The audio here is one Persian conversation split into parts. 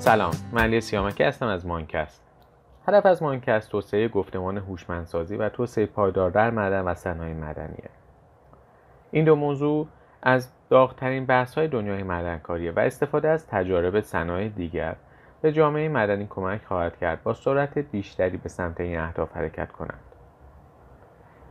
سلام من علی سیامکی هستم از مانکست. هدف از مانکست توسعه گفتمان هوشمندسازی و توسعه پایدار در معدن و صنایع مدنیه. این دو موضوع از داغترین بحث های دنیای معدنکاریه و استفاده از تجارب صنایع دیگر به جامعه مدنی کمک خواهد کرد با سرعت بیشتری به سمت این اهداف حرکت کنند.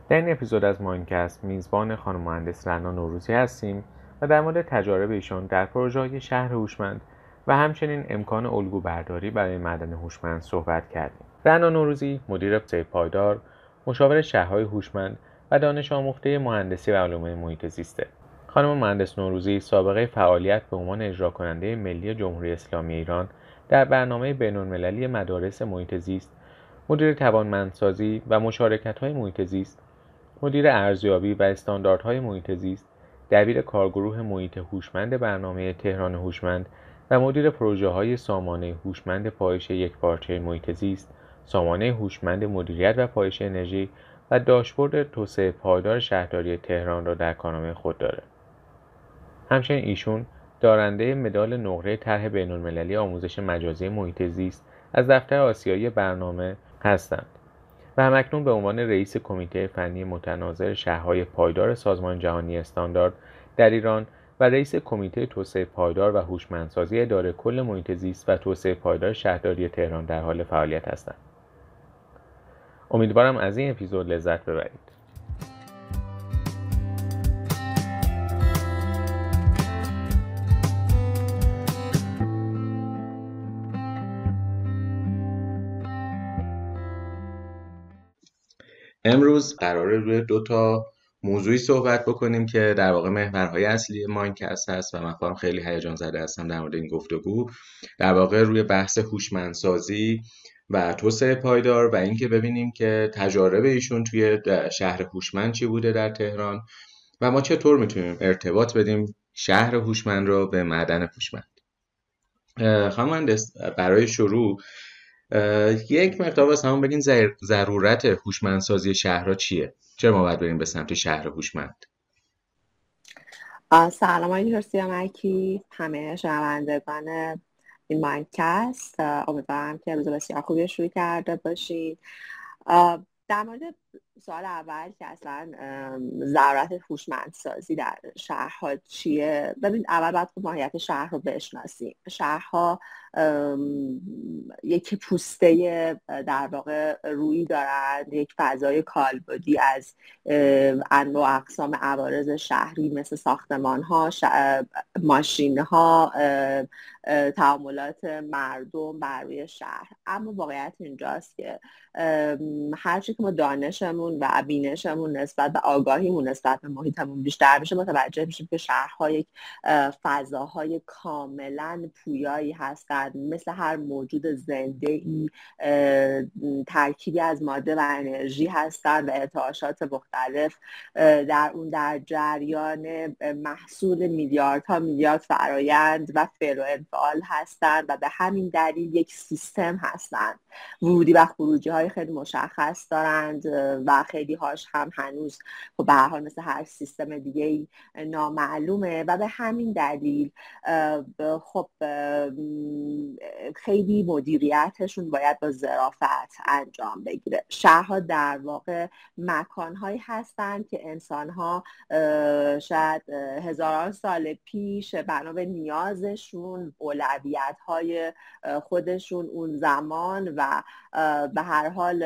در این اپیزود از ماینکست میزبان خانم مهندس رنا نوروزی هستیم و در مورد تجارب ایشان در پروژه شهر هوشمند و همچنین امکان الگو برداری برای معدن هوشمند صحبت کردیم. رنا نوروزی مدیر پایدار، مشاور شهرهای هوشمند و دانش آموخته مهندسی و علوم محیط زیسته. خانم مهندس نوروزی سابقه فعالیت به عنوان اجرا کننده ملی جمهوری اسلامی ایران در برنامه بین‌المللی مدارس محیط زیست، مدیر توانمندسازی و مشارکت های محیط زیست، مدیر ارزیابی و استانداردهای محیط زیست، دبیر کارگروه محیط هوشمند برنامه تهران هوشمند و مدیر پروژه های سامانه هوشمند پایش یک پارچه محیط زیست، سامانه هوشمند مدیریت و پایش انرژی و داشبورد توسعه پایدار شهرداری تهران را در کارنامه خود دارد. همچنین ایشون دارنده مدال نقره طرح بین‌المللی آموزش مجازی محیط زیست از دفتر آسیایی برنامه هستند و همکنون به عنوان رئیس کمیته فنی متناظر شهرهای پایدار سازمان جهانی استاندارد در ایران و رئیس کمیته توسعه پایدار و هوشمندسازی اداره کل محیط زیست و توسعه پایدار شهرداری تهران در حال فعالیت هستند. امیدوارم از این اپیزود لذت ببرید. امروز قراره روی دو تا موضوعی صحبت بکنیم که در واقع محورهای اصلی ماینکست هست و من خودم خیلی هیجان زده هستم در مورد این گفتگو در واقع روی بحث هوشمندسازی و توسعه پایدار و اینکه ببینیم که تجارب ایشون توی شهر هوشمند چی بوده در تهران و ما چطور می‌تونیم ارتباط بدیم شهر هوشمند رو به معدن هوشمند. خانم برای شروع یک مقدار واسه همون بگین ضرورت هوشمندسازی شهرها چیه؟ چرا ما باید بریم به سمت شهر هوشمند؟ سلام آقای سیامکی همه شنوندگان این مانکست امیدوارم که روز بسیار خوبی شروع کرده باشید در مورد سال اول که اصلا ضرورت هوشمندسازی در شهرها چیه؟ ببین اول باید ماهیت شهر رو بشناسیم. شهرها یک پوسته در واقع روی دارند یک فضای کالبدی از انواع اقسام عوارض شهری مثل ساختمان ها ماشین ها تعاملات مردم بر روی شهر. اما واقعیت اینجاست که هرچی که ما دانشمون و بینشمون نسبت به آگاهیمون نسبت به محیطمون بیشتر میشه متوجه میشیم که شهرها یک فضاهای کاملا پویایی هستند. مثل هر موجود زنده ای ترکیبی از ماده و انرژی هستند و ارتعاشات مختلف در اون در جریان محصول میلیاردها میلیارد فرایند و فعل و انفعال هستند و به همین دلیل یک سیستم هستند. ورودی و خروجی های خیلی مشخص دارند. و خیلی هاش هم هنوز خب به حال مثل هر سیستم دیگه نامعلومه. و به همین دلیل خب خیلی مدیریتشون باید با ظرافت انجام بگیره. شهرها در واقع مکانهایی هستند که انسانها شاید هزاران سال پیش بنا به نیازشون اولویت های خودشون اون زمان و به هر حال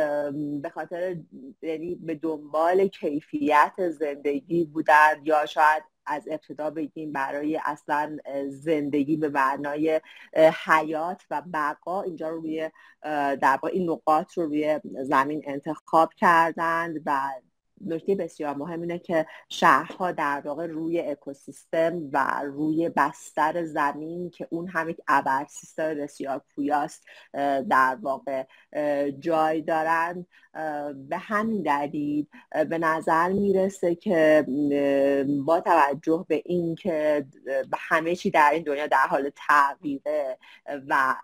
به خاطر یعنی به دنبال کیفیت زندگی بودن یا شاید از ابتدا بگیم برای اصلا زندگی به معنای حیات و بقا اینجا رو روی در این نقاط رو روی زمین انتخاب کردند و نکته بسیار مهم اینه که شهرها در واقع روی اکوسیستم و روی بستر زمین که اون هم یک ابر سیستم بسیار پویاست در واقع جای دارن. به همین دلیل به نظر می‌رسه که با توجه به اینکه همه چی در این دنیا در حال تغییره و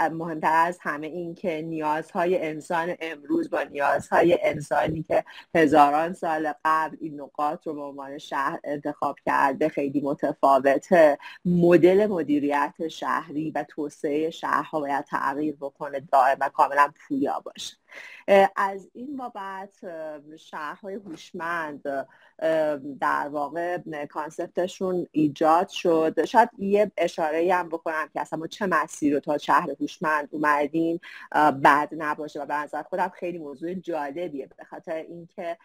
مهمتر از همه این که نیازهای انسان امروز با نیازهای انسانی که هزاران سال قبل این نقاط رو به عنوان شهر انتخاب کرده خیلی متفاوته مدل مدیریت شهری و توسعه شهرها باید تغییر بکنه دائم و کاملا پویا باشه. از این بابت شهرهای هوشمند در واقع کانسپتشون ایجاد شد. شاید یه اشاره هم بکنم که اصلا ما چه مسیر رو تا شهر هوشمند اومدیم بد نباشه و به نظر خودم خیلی موضوع جالبیه. به خاطر اینکه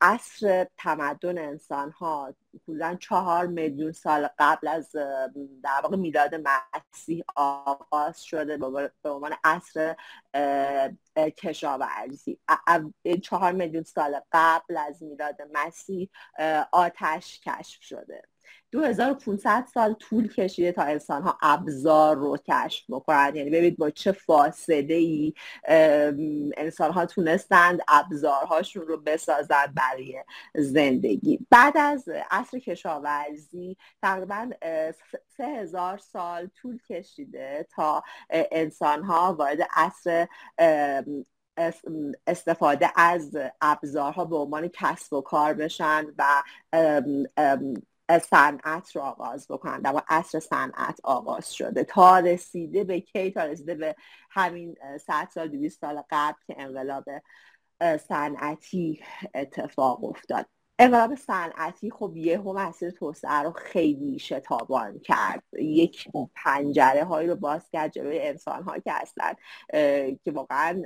عصر تمدن انسان ها حدودا چهار میلیون سال قبل از در واقع میلاد مسیح آغاز شده به عنوان عصر کشاورزی. چهار میلیون سال قبل از میلاد مسیح آتش کشف شده. 2500 سال طول کشیده تا انسان ها ابزار رو کشف بکنن. یعنی ببینید با چه فاصله ای انسان ها تونستند ابزارهاشون رو بسازند برای زندگی. بعد از عصر کشاورزی تقریبا سه هزار سال طول کشیده تا انسان ها وارد عصر استفاده از ابزارها به عنوان کسب و کار بشن و صنعت رو آغاز بکنن در عصر صنعت آغاز شده. تا رسیده به کی؟ تا رسیده به همین 100 سال 200 سال قبل که انقلاب صنعتی اتفاق افتاد. انقلاب صنعتی خب یه هم مسیر توسعه رو خیلی شتابان کرد. یک پنجره هایی رو باز کرد جلوی انسان ها که اصلا که واقعا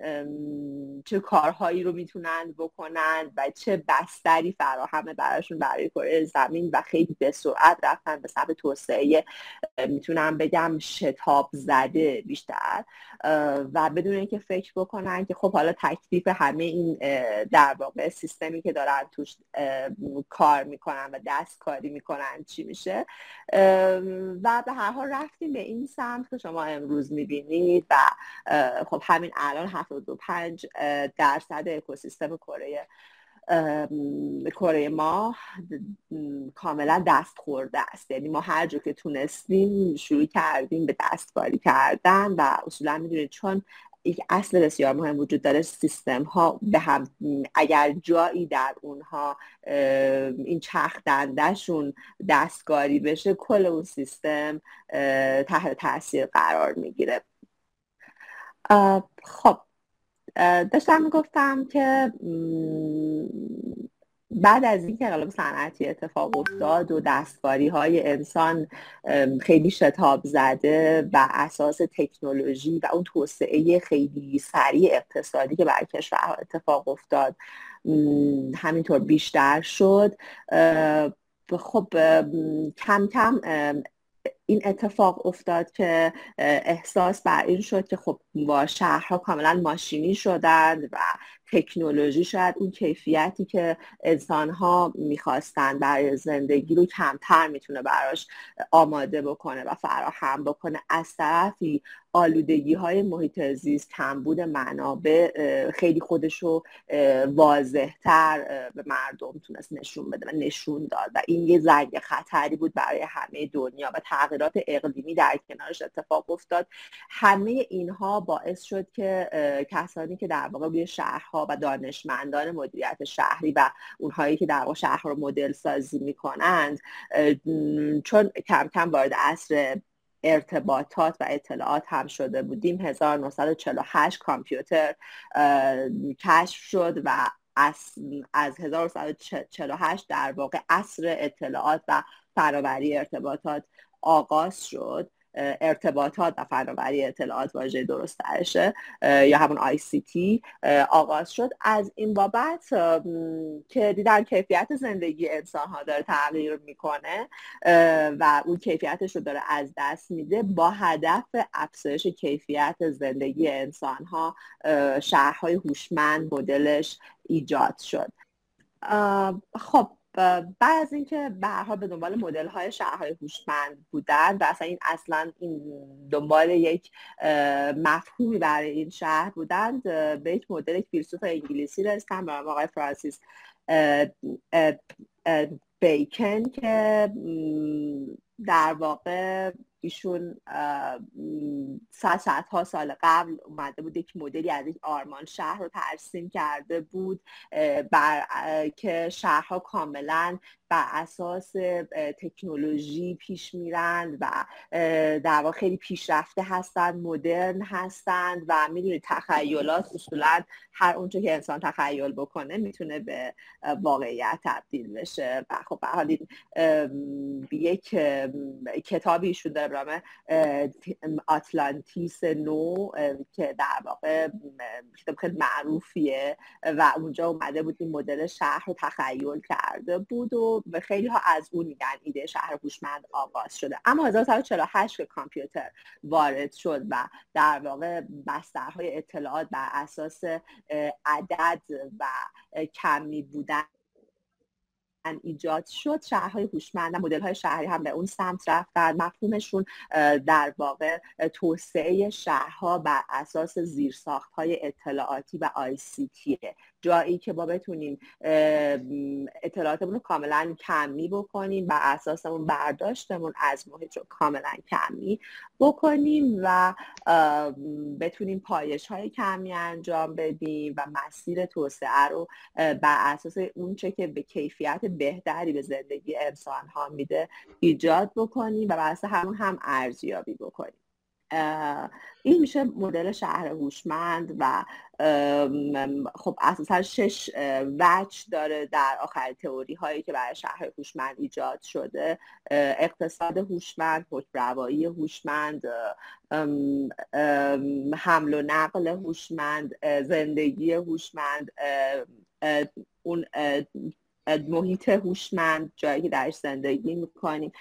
چه کارهایی رو می‌تونن بکنن و چه بستری فراهمه براشون برای کره زمین و خیلی به سرعت رفتن به سمت توسعه می‌تونم بگم شتاب زده بیشتر. و بدون اینکه فکر بکنن که خب حالا تکلیف همه این در واقع سیستمی که دارن توش کار می‌کنن و دستکاری می‌کنن چی میشه. و به هر حال رفتیم به این سمت که شما امروز می‌بینید و خب همین الان 75 درصد اکوسیستم کره کره ما کاملا دست خورده است. یعنی ما هر جا که تونستیم شروع کردیم به دستکاری کردن و اصولا می‌دونید چون یک اصل بسیار مهم وجود داره سیستم ها به هم اگر جایی در اونها این چرخ دندشون دستکاری بشه کل اون سیستم تحت تاثیر قرار می‌گیره. خب داشتم می‌گفتم که بعد از اینکه انقلاب صنعتی اتفاق افتاد و دستکاری های انسان خیلی شتاب زده و اساس تکنولوژی و اون توسعه خیلی سریع اقتصادی که بر کشورها اتفاق افتاد همینطور بیشتر شد. خب کم کم این اتفاق افتاد که احساس بر این شد که خب با شهرها کاملا ماشینی شدند و تکنولوژی شاید اون کیفیتی که انسان ها می‌خواستن برای زندگی رو کمتر می‌تونه براش آماده بکنه و فراهم بکنه. از طرفی آلودگی های محیط زیست کمبود منابع خیلی خودش رو واضحتر به مردم تونست نشون بده و نشون داد و این یه زنگ خطری بود برای همه دنیا و تغییرات اقلیمی در کنارش اتفاق افتاد. همه اینها باعث شد که کسانی که در واقع روی شهرها و دانشمندان مدیریت شهری و اونهایی که در واقع شهرها رو مدل سازی می‌کنند چون کم کم وارد عصر ارتباطات و اطلاعات هم شده بودیم. 1948 کامپیوتر کشف شد و از, از 1948 در واقع عصر اطلاعات و فراوری ارتباطات آغاز شد. ارتباطات و فناوری اطلاعات واژه درست ترشه یا همون آی سی تی. آغاز شد. از این بابت که دیدن کیفیت زندگی انسان ها داره تغییر می‌کنه و اون کیفیتش رو داره از دست میده با هدف افزایش کیفیت زندگی انسان ها شهرهای هوشمند مدلش ایجاد شد. خب بعد از اینکه به به دنبال مدل های شهرهای هوشمند بودن و اصلا این اصلا این دنبال یک مفهومی برای این شهر بودند به یک مدل فیلسوف انگلیسی رسیدن به آقای فرانسیس بیکن که در واقع ایشون ساعت ها سال قبل اومده بود یک مدلی از یک آرمان شهر رو ترسیم کرده بود بر که شهرها کاملا بر اساس تکنولوژی پیش میرند و در واقع خیلی پیشرفته هستند مدرن هستند و می‌دونید تخیلات اصولا هر اونچه که انسان تخیل بکنه می‌تونه به واقعیت تبدیل بشه. و خب به یک کتابی ایشون داره برامه آتلانتیس نو که در واقع کتاب خیلی معروفیه و اونجا اومده بود این مدل شهر رو تخیل کرده بود و خیلی ها از اون میگن ایده شهر هوشمند آغاز شده. اما 1948 که کامپیوتر وارد شد و در واقع بسترهای اطلاعات بر اساس عدد و کمی بودن ایجاد شد شهرهای هوشمند مدل های شهری هم به اون سمت رفتن. مفهومشون در واقع توسعه شهرها بر اساس زیرساخت های اطلاعاتی و آی سی تیه جایی که ما بتونیم اطلاعاتمون رو کاملا کمی بکنیم و اساسمون برداشتمون از محیط رو کاملا کمی بکنیم و بتونیم پایش های کمی انجام بدیم و مسیر توسعه رو بر اساس اونچه که به کیفیت بهتری به زندگی انسان ها میده ایجاد بکنیم و بر همون هم ارزیابی بکنیم. این میشه مدل شهر هوشمند و خب اساسا شش وجه داره در آخر تئوری هایی که برای شهر هوشمند ایجاد شده. اقتصاد هوشمند حکمروایی هوشمند حمل و نقل هوشمند زندگی هوشمند اون محیط هوشمند جایی که درش زندگی می‌کنیم.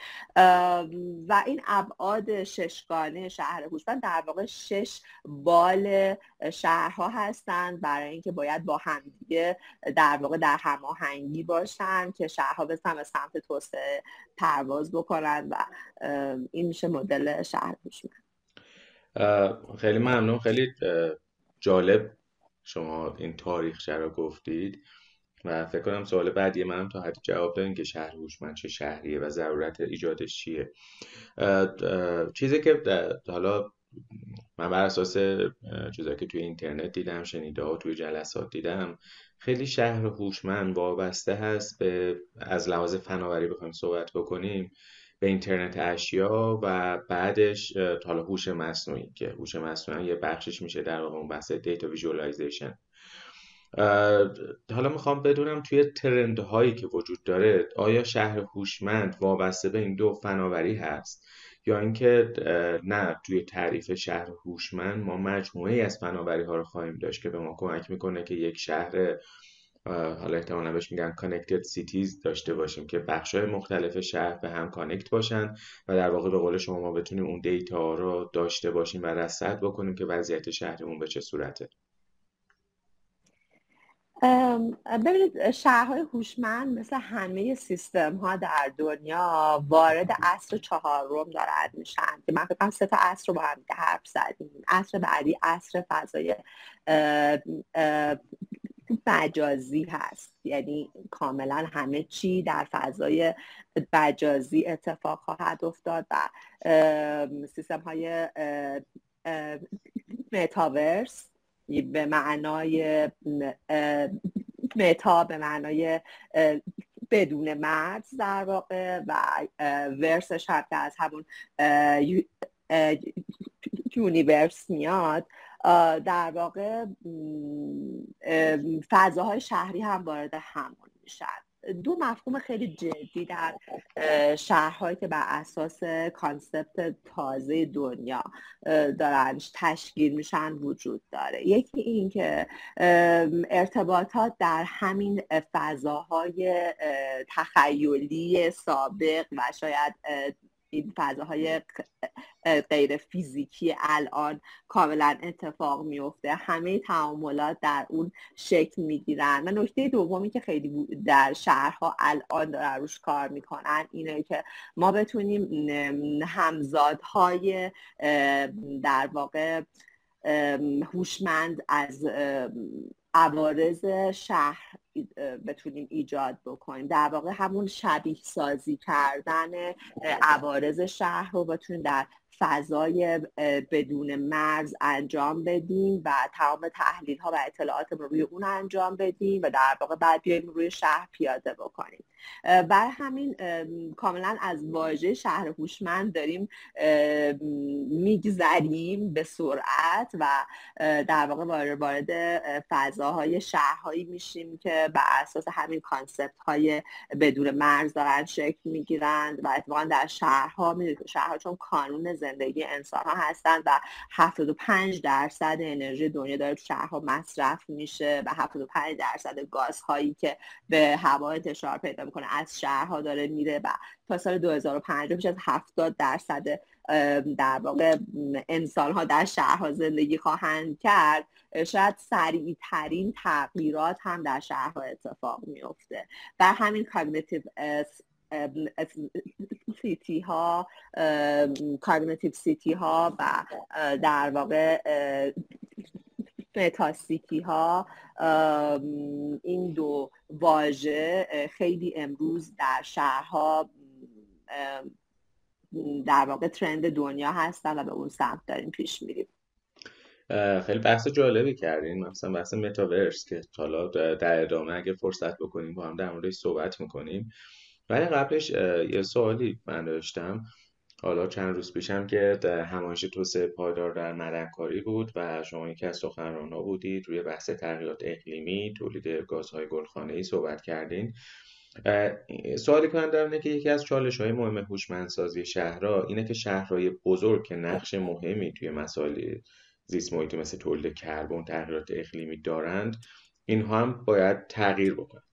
و این ابعاد ششگانه شهر هوشمند در واقع شش بال شهرها هستند برای اینکه باید با همدیگه در واقع در هماهنگی باشن که شهرها به سمت توسعه پرواز بکنن و این میشه مدل شهر هوشمند. خیلی ممنون. خیلی جالب شما این تاریخ رو گفتید. و فکر کنم سوال بعدی منم تا حدی جواب دادین که شهر هوشمند چه شهریه و ضرورت ایجادش چیه. چیزی که حالا من بر اساس چیزایی که توی اینترنت دیدم شنیده و توی جلسات دیدم خیلی شهر هوشمند وابسته هست به از لحاظ فناوری بخوایم صحبت بکنیم به اینترنت اشیا و بعدش حالا هوش مصنوعی که هوش مصنوعی یه بخشش میشه در واقع اون بحث data visualization حالا می‌خوام بدونم توی trend هایی که وجود داره آیا شهر هوشمند وابسته به این دو فناوری هست؟ یا اینکه نه توی تعریف شهر هوشمند ما مجموعه از فناوری ها رو خواهیم داشت که به ما کمک می‌کنه که یک شهر حالا احتمالا بهش میگن connected cities داشته باشیم که بخش های مختلف شهر به هم connect باشن و در واقع به قول شما ما بتونیم اون دیتا رو داشته باشیم و رصد بکنیم که وضعیت شهرمون به چه صورته. ببینید شهرهای هوشمند مثل همه سیستم ها در دنیا وارد عصر چهارم دارد میشن که من سه تا عصر رو با هم حرف زدیم. عصر بعدی عصر فضای مجازی هست. یعنی کاملا همه چی در فضای مجازی اتفاق خواهد افتاد و سیستم های متاورس به معنای meta به معنای بدون مرز در واقع و verse ش که از همون universe میاد در واقع فضاهای شهری هم وارد همون میشن. دو مفهوم خیلی جدی در شهرهایی که بر اساس کانسپت تازه دنیا دارن تشکیل میشن وجود داره. یکی این که ارتباطات در همین فضاهای تخیلی سابق و شاید این فضاهای غیر فیزیکی الان کاملا اتفاق میفته همه تعاملات در اون شکل می‌گیرن. و نکته دومی که خیلی در شهرها الان دارن روش کار می‌کنن اینه که ما بتونیم همزادهای در واقع هوشمند از عوارض شهر بتونیم ایجاد بکنیم. در واقع همون شبیه سازی کردن عوارض شهر رو بتونیم در فضای بدون مرز انجام بدیم و تمام تحلیل ها و اطلاعات رو روی اون انجام بدیم و در واقع بعد بیایم روی شهر پیاده بکنیم. بر همین کاملا از واژه شهر هوشمند داریم میگذریم به سرعت و در واقع وارد فضاهای شهرهایی میشیم که بر اساس همین کانسپت های بدون مرز دارن شکل می‌گیرند و اتفاقا در شهرها می‌دونید شهرها چون کانون زندگی انسان ها هستند و 75 درصد انرژی دنیا داره تو شهرها مصرف میشه و 75 درصد گازهایی که به هوا انتشار پیدا می‌کنه از شهرها داره میره و تا سال 2050 بیش از 70 درصد در واقع انسان ها در شهرها زندگی خواهند کرد شاید سریع ترین تغییرات هم در شهرها اتفاق میفته بر همین cognitive city ها cognitive city ها و در واقع متاسیتی ها این دو واژه خیلی امروز در شهرها در واقع ترند دنیا هستن و به اون سمت داریم پیش میریم. خیلی بحث جالبی کردین. مثلا بحث متاورس که حالا در ادامه اگه فرصت بکنیم با هم در موردش صحبت می‌کنیم. ولی قبلش یه سوالی من داشتم. حالا چند روز پیشم که همایش توسعه پایدار در مدنکاری بود و شما یکی از سخنرانا بودید روی بحث تغییرات اقلیمی تولید گازهای گلخانه ای صحبت کردین. سوالی که من دارم اینه که یکی از چالش های مهم هوشمندسازی شهرها اینه که شهرهای بزرگ که نقش مهمی توی مسائل زیست محیطی مثل تولید کربن تغییرات اقلیمی دارند اینها هم باید تغییر بکنن.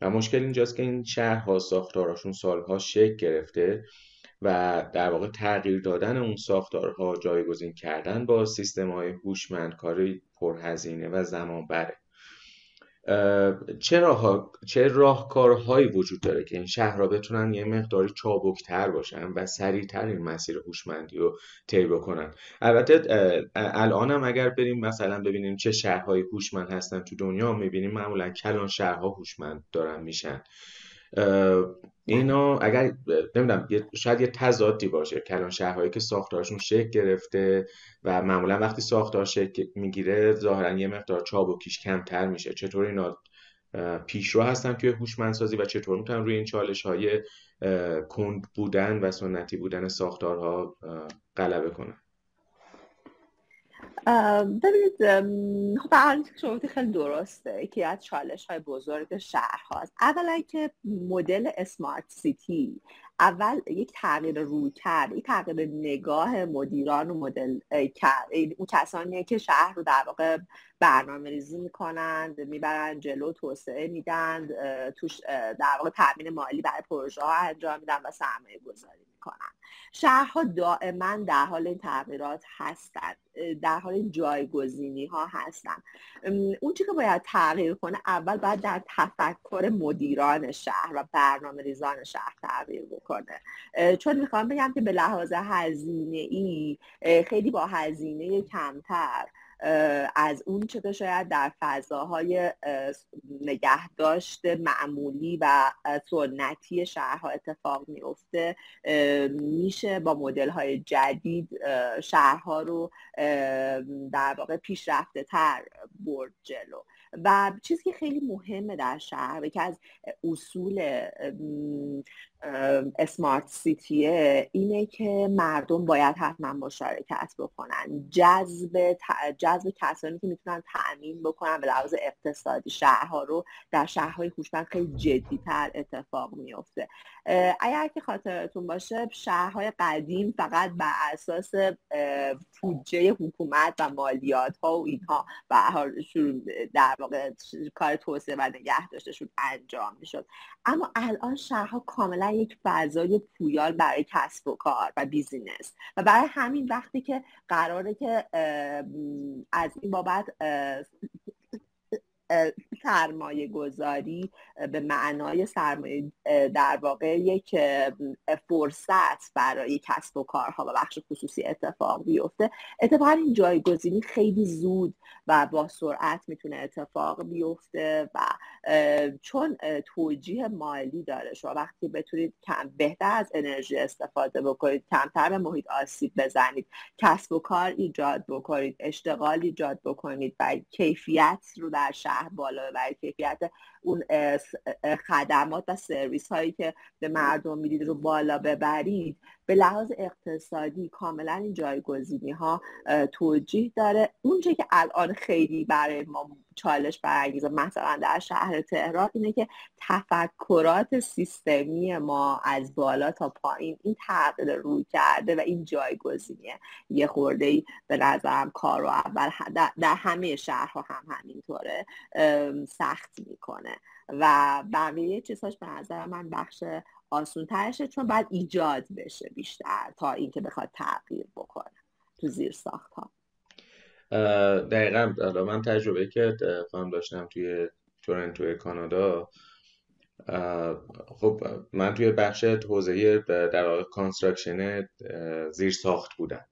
و مشکل اینجاست که این شهرها ساختاراشون سالها شکل گرفته و در واقع تغییر دادن اون ساختارها جایگزین کردن با سیستم های هوشمند کاری پرهزینه و زمان بره. چه, راه راهکارهایی وجود داره که این شهرها بتونن یه مقداری چابکتر باشن و سریعتر این مسیر هوشمندی رو طی بکنن؟ البته الان هم اگر بریم مثلا ببینیم چه شهرهای هوشمند هستن تو دنیا می‌بینیم معمولا کلان شهرها هوشمند دارن میشن. اینا اگر نمی‌دونم شاید یه تضادی باشه. کلان شهرهایی که ساختارشون شکل گرفته و معمولا وقتی ساختار شکل می‌گیره ظاهرا یه مقدار چابکیش کمتر میشه. چطور اینا پیشرو هستن توی هوشمندسازی و چطور می‌تونن روی این چالش های کند بودن و سنتی بودن ساختارها غلبه کنن؟ ببینید خب شما خیلی درسته که از چالش های بزرگ شهر هاست اولا که مدل اسمارت سیتی اول یک تغییر روی کرد یک تغییر نگاه مدیران و مدل اون کسانیه که شهر رو در واقع برنامه ریزی می‌کنند می‌برن جلو توسعه میدن توش در واقع تامین مالی برای پروژه ها انجام میدن و سرمایه گذاری می‌کنن. شهرها دائما در حال تغییرات هستند در حال جایگزینی ها هستن. اون که باید تغییر کنه اول باید در تفکر مدیران شهر و برنامه ریزان شهر تغییر بکنه. چون می‌خوام بگم که به لحاظ هزینه ای خیلی با هزینه کمتر از اون چه که شاید در فضاهای نگهداشت معمولی و سنتی شهرها اتفاق میفته میشه با مدل جدید شهرها رو در واقع پیشرفته تر برد جلو. و چیزی که خیلی مهمه در شهر که از اصول اسمارت سیتیه اینه که مردم باید حتما مشارکت بکنن. جذب جذب کسانی که می‌تونن تأمین بکنن به لحاظ اقتصادی شهرها رو در شهرهای هوشمند خیلی جدیتر اتفاق میفته اگر که خاطرتون باشه شهرهای قدیم فقط بر اساس بودجه حکومت و مالیات ها و اینها و در واقع کار توسعه و نگه داشتنشون انجام می‌شد. اما الان شهرها کاملا یک فضای پویان برای کسب و کار و business. و برای همین وقتی که قراره که از این بابت سرمایه گذاری به معنای سرمایه در واقع یک فرصت برای کسب و کارها و بخش خصوصی اتفاق بیفته. اتفاقا این جایگزینی خیلی زود و با سرعت می‌تونه اتفاق بیفته و چون توجیه مالی داره. شما وقتی بتونید کم بهتر از انرژی استفاده بکنید کمتر به محیط آسیب بزنید کسب و کار ایجاد بکنید اشتغال ایجاد بکنید و کیفیت رو در شهر بالا ببرید کیفیت اون خدمات و سرویس هایی که به مردم می‌دید رو بالا ببرید به لحاظ اقتصادی کاملا این جایگزینی ها توجیه داره. اونچه که الان خیلی برای ما چالش برانگیزه مثلا در شهر تهران اینه که تفکرات سیستمی ما از بالا تا پایین این تغییر روی کرده و این جایگزینیه یه خورده ای به نظرم کار رو اول در همه شهرها هم همینطوره سخت می‌کنه. و بقیه چیزهاش به نظر من بخش آسون ترشه چون بعد ایجاد بشه بیشتر تا اینکه بخواد تغییر بکنه تو زیر ساخت ها دقیقا من تجربه که خودم داشتم توی تورنتو کانادا خب من توی بخش حوزه در واقع construction زیر ساخت بودم.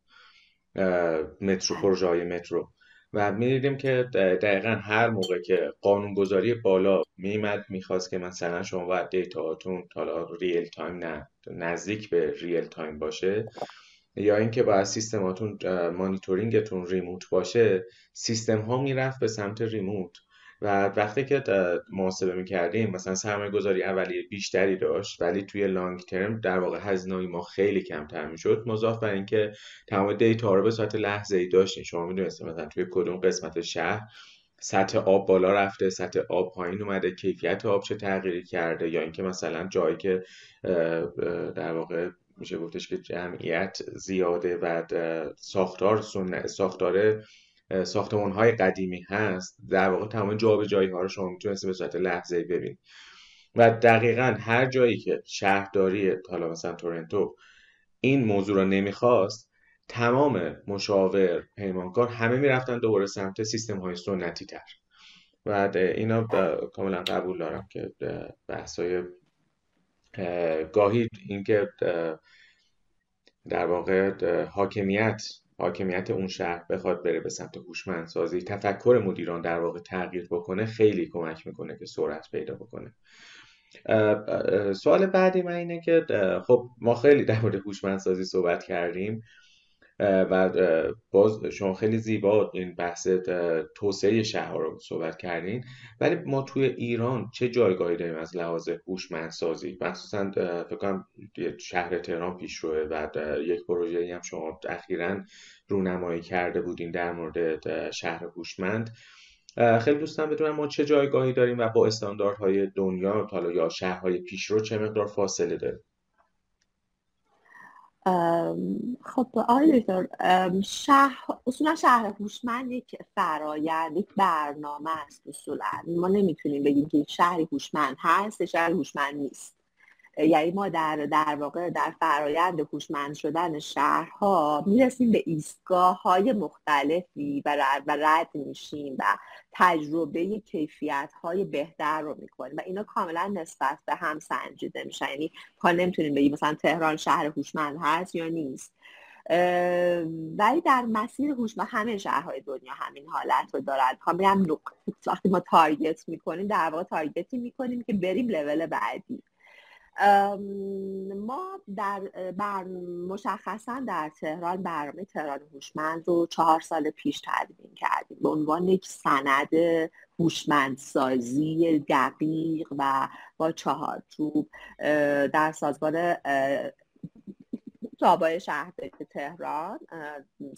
مترو پروژه های مترو. و می‌دیدیم که دقیقا هر موقع که قانونگذاری بالا میمد می‌خواست که مثلا شما باید data هاتون حالا real time نه نزدیک به real time باشه یا اینکه باید سیستماتون مانیتورینگتون ریموت باشه سیستم ها می‌رفت به سمت ریموت. و وقتی که محاسبه می‌کردیم مثلا سرمایه گذاری اولیه بیشتری داشت ولی توی لانگ ترم در واقع هزینه ما خیلی کمتر می‌شد مضاف بر اینکه تمام دیتا رو به صورت لحظه ای داشتیم. شما می‌دونستید مثلا توی کدوم قسمت شهر سطح آب بالا رفته سطح آب پایین اومده کیفیت آب چه تغییری کرده یا اینکه مثلا جایی که در واقع میشه گفتش که جمعیت زیاده و ساختار ساختار ساختمان های قدیمی هست. در واقع تمام جایی ها رو شما می‌تونید به صورت لحظه ببینید و دقیقا هر جایی که شهرداری حالا مثلا تورنتو این موضوع رو نمی‌خواست تمام مشاور پیمانکار همه می‌رفتن دوباره سمت سیستم های سنتی تر و اینا کاملا قبول دارم که بحث های گاهی اینکه در واقع حاکمیت حاکمیت اون شهر بخواد بره به سمت هوشمندسازی. تفکر مدیران در واقع تغییر بکنه خیلی کمک می‌کنه که سرعت پیدا بکنه. سوال بعدی من اینه که خب ما خیلی در مورد هوشمندسازی صحبت کردیم. و باز شما خیلی زیبا این بحث توسعه شهر رو صحبت کردین. ولی ما توی ایران چه جایگاهی داریم از لحاظ هوشمندسازی؟ مخصوصا فکر کنم شهر تهران پیش روه و یک پروژه هم شما اخیرا رونمایی کرده بودین در مورد شهر هوشمند. خیلی دوستم بدونم ما چه جایگاهی داریم و با استانداردهای دنیا حالا یا شهرهای پیشرو چه مقدار فاصله داریم؟ خب آقای دکتر شهر اصولا شهر هوشمند یک فرایند یک برنامه است اصولا. ما نمی‌تونیم بگیم که شهری هوشمند هست شهر هوشمند نیست. یعنی ما در در واقع در فرایند هوشمند شدن شهرها می‌رسیم به ایستگاه های مختلفی و رد میشیم و تجربه کیفیت های بهتر رو می‌کنیم و اینا کاملا نسبت به هم سنجیده میشن. یعنی پا نمی‌تونیم بگیم مثلا تهران شهر هوشمند هست یا نیست. ولی در مسیر هوشمند همه شهرهای دنیا همین حالت رو دارن. میگم وقتی ما تارگت می‌کنیم در واقع تارگتی می‌کنیم که بریم لول بعدی. ما در بر مشخصا در تهران برنامه تهران هوشمند رو چهار سال پیش تدوین کردیم به عنوان یک سند هوشمندسازی دقیق و با چهار چوب در سازمان تابای شهرداری تهران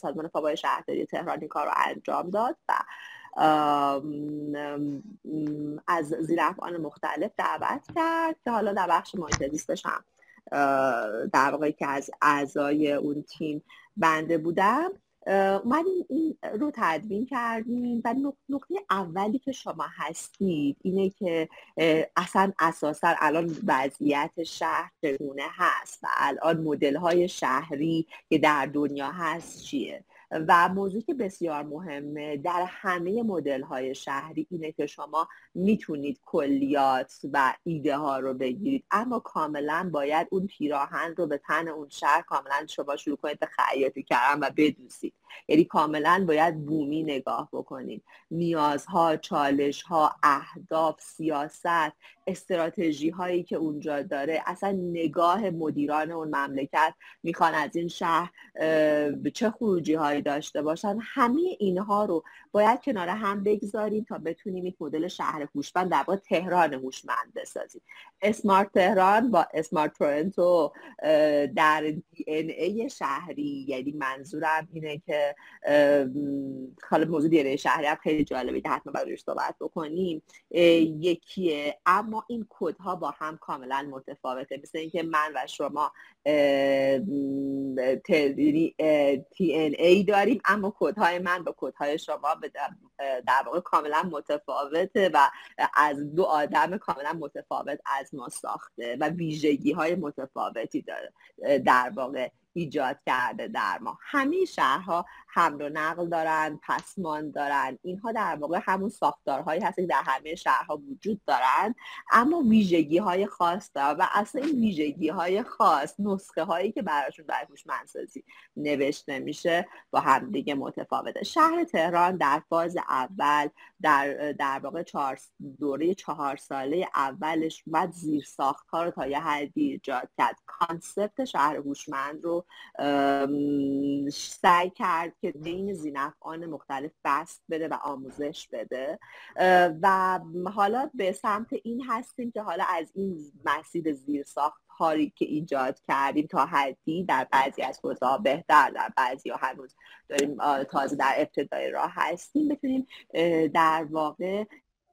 سازمان تابای شهرداری تهران این کار رو انجام داد و از زیر مختلف دعوت کرد که حالا در بخش محیط زیستش هم در واقع که از اعضای اون تیم بنده بودم. اومدیم این رو تدوین کردیم و نقطه اولی که شما هستید اینه که اصلا اساسا الان وضعیت شهر چگونه هست و الان مدل های شهری که در دنیا هست چیه؟ و موضوعی که بسیار مهمه در همه مدل های شهری اینه که شما می‌تونید کلیات و ایده ها رو بگیرید. اما کاملا باید اون پیراهن رو به تن اون شهر کاملا شما شروع کنید به خیاطی کردن و بدوسید. یعنی کاملا باید بومی نگاه بکنید. نیازها چالش ها اهداف سیاست استراتژی هایی که اونجا داره. اصلا نگاه مدیران اون مملکت می‌خوان از این شهر چه خروجی هایی داشته باشن. همه اینها رو باید کنار هم بگذاریم تا بتونیم یک مدل شهر هوشمند در واقع تهران هوشمند بسازیم. اسمارت تهران با اسمارت تورنتو در دی ای شهری یعنی منظورم اینه که حالا موضوع دی شهری هم خیلی جالبه که حتما باید صحبت بکنیم. یکیه. اما این کدها با هم کاملا متفاوته. مثل اینکه من و شما تی ان ای داریم اما کدهای من با کدهای شما در واقع کاملا متفاوته و از دو آدم کاملا متفاوت از ما ساخته و ویژگی های متفاوتی داره در واقع ایجاد کرده در ما. همه شهرها حمل و نقل دارن پسمان دارن. اینها در واقع همون ساختارهایی هست که در همه شهرها وجود دارن. اما ویژگی های خاص دارن و اصلا این ویژگی های خاص نسخه هایی که براشون در هوشمندسازی نوشته میشه با همدیگه متفاوته. شهر تهران در فاز اول در در واقع چهار دوره چهار ساله اولش بعد زیر ساخت ها رو تا یه حدی ایجاد کرد. کانسپت شهر هوشمند رو سعی کرد که بین زینفعان مختلف بست بده و آموزش بده. و حالا به سمت این هستیم که حالا از این مسیر زیر ساخت کاری که ایجاد کردیم تا حدی در بعضی از حوزه بهتر در بعضی ها هنوز داریم تازه در ابتدای راه هستیم. بتونیم در واقع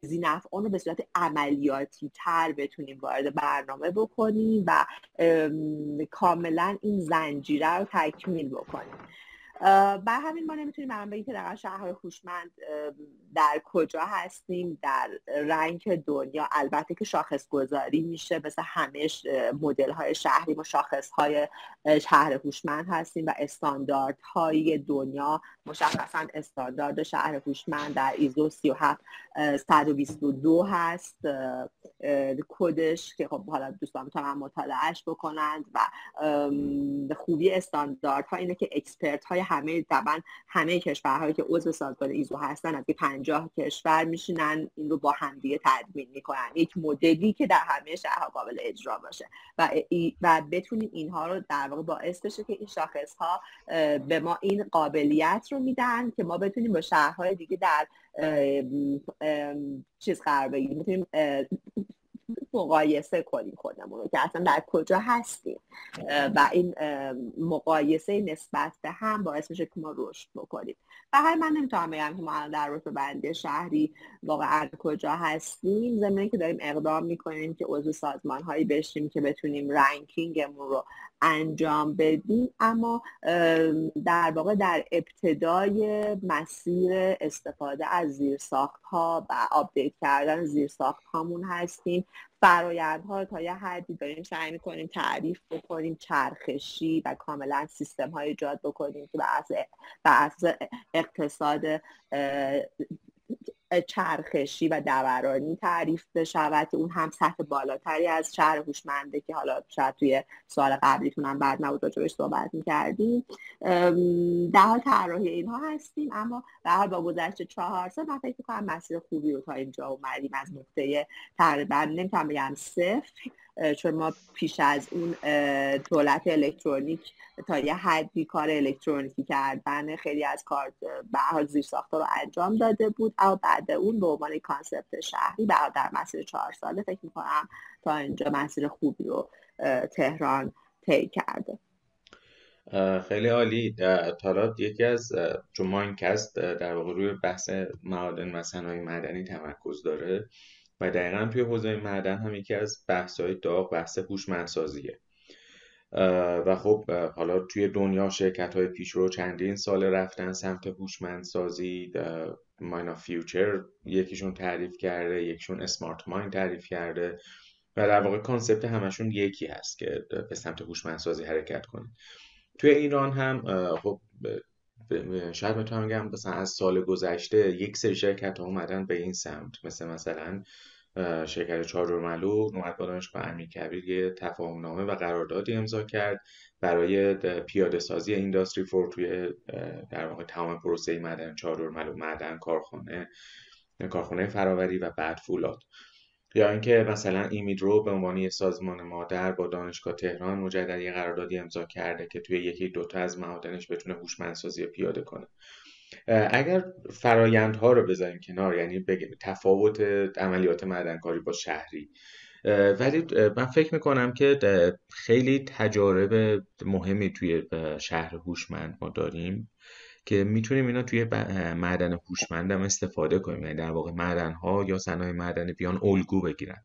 زینفعان رو به صورت عملیاتی تر بتونیم وارد برنامه بکنیم و کاملا این زنجیره رو تکمیل بکنیم. بر همین ما نمی‌تونیم برام بگیم که در شهر هوشمند در کجا هستیم در رنگ دنیا. البته که شاخص گذاری میشه مثل همه مدل های شهری ما شاخص های شهر هوشمند هستیم و استاندارد های دنیا. مشخصا استاندارد شهر هوشمند در ایزو 37 122 هست. کدش که خب حالا دوستان می‌تونن مطالعهش بکنند و خوبی استانداردها اینه که اکسپرت های همه طبعا همه کشورهایی که عضو سازمان ایزو هستن از 50 کشور میشینن این رو با همدیگه تدوین می‌کنن. یک مدلی که در همه شهرها قابل اجرا باشه. و و بتونیم اینها رو در واقع باعث بشه که این شاخص ها به ما این قابلیت رو میدن که ما بتونیم با شهرهای دیگه در چیز قرار بگیریم. می‌تونیم مقایسه کنیم خودمون رو که اصلا در کجا هستیم. و این مقایسه نسبت به هم باعث میشه که ما رشد بکنیم. و هر من نمی‌تونم بگم که ما در رتبه شهری واقعا کجا هستیم. زمینه که داریم اقدام می‌کنیم که عضو سازمان هایی بشیم که بتونیم رنکینگمون رو انجام بدیم اما در واقع در ابتدای مسیر استفاده از زیرساخت ها و update کردن زیرساخت هامون هستیم. فرایندها رو تا یه حدی داریم سعی می‌کنیم تعریف بکنیم چرخشی و کاملا سیستم های ایجاد بکنیم که بر اساس اقتصاد چرخشی و دورانی تعریف بشود اون هم سطح بالاتری از شهر هوشمنده که حالا شاید توی سوال قبلیتون هم بد نبود راجبش صحبت می‌کردیم در حال طراحی اینها هستیم. اما به حال با گذشت چهار سال من فکر کنم مسیر خوبی رو تا اینجا اومدیم از نقطه تقریبا نمی‌تونم بگم صفر. چون ما پیش از اون دولت الکترونیک تا یه حدی کار الکترونیکی کردن خیلی از کار به حال زیر رو انجام داده بود. اما بعد اون به عنوان concept شهری در مسیر چهار ساله فکر می‌کنم تا اینجا مسیر خوبی رو تهران طی کرده. خیلی عالی. حالا یکی از چون MineCast در واقع روی بحث معادن و صنایع معدنی تمرکز داره. و دقیقا توی حوزه معدن هم یکی از بحث های داغ بحث هوشمندسازیه. و خب حالا توی دنیا شرکت های پیشرو چندین سال رفتن سمت هوشمندسازی. Mine of Future یکیشون تعریف کرده یکیشون Smart Mine تعریف کرده و در واقع concept همشون یکی هست که به سمت هوشمندسازی حرکت کنه. توی ایران هم خب شاید بتونم بگم مثلا از سال گذشته یک سری شرکت ها اومدن به این سمت. مثل مثلا شرکت چادرملو اومد با دانشگاه امیر کبیر یه تفاهمنامه و قراردادی امضا کرد برای پیاده سازی Industry Four توی در واقع تمام پروسه معدن چادرملو معدن کارخانه کارخانه فراوری و بعد فولاد. یا اینکه مثلا ایمیدرو به عنوان یه سازمان مادر با دانشگاه تهران مجدد یه قراردادی امضا کرده که توی یکی دوتا از معادنش بتونه هوشمندسازی پیاده کنه. اگر فرایندها رو بذاریم کنار یعنی تفاوت عملیات معدنکاری با شهری. ولی من فکر می‌کنم که خیلی تجارب مهمی توی شهر هوشمند ما داریم. که می‌تونیم اینا توی معدن هم استفاده کنیم. یعنی در واقع معدن ها یا صنایع معدنی بیان الگو بگیرن.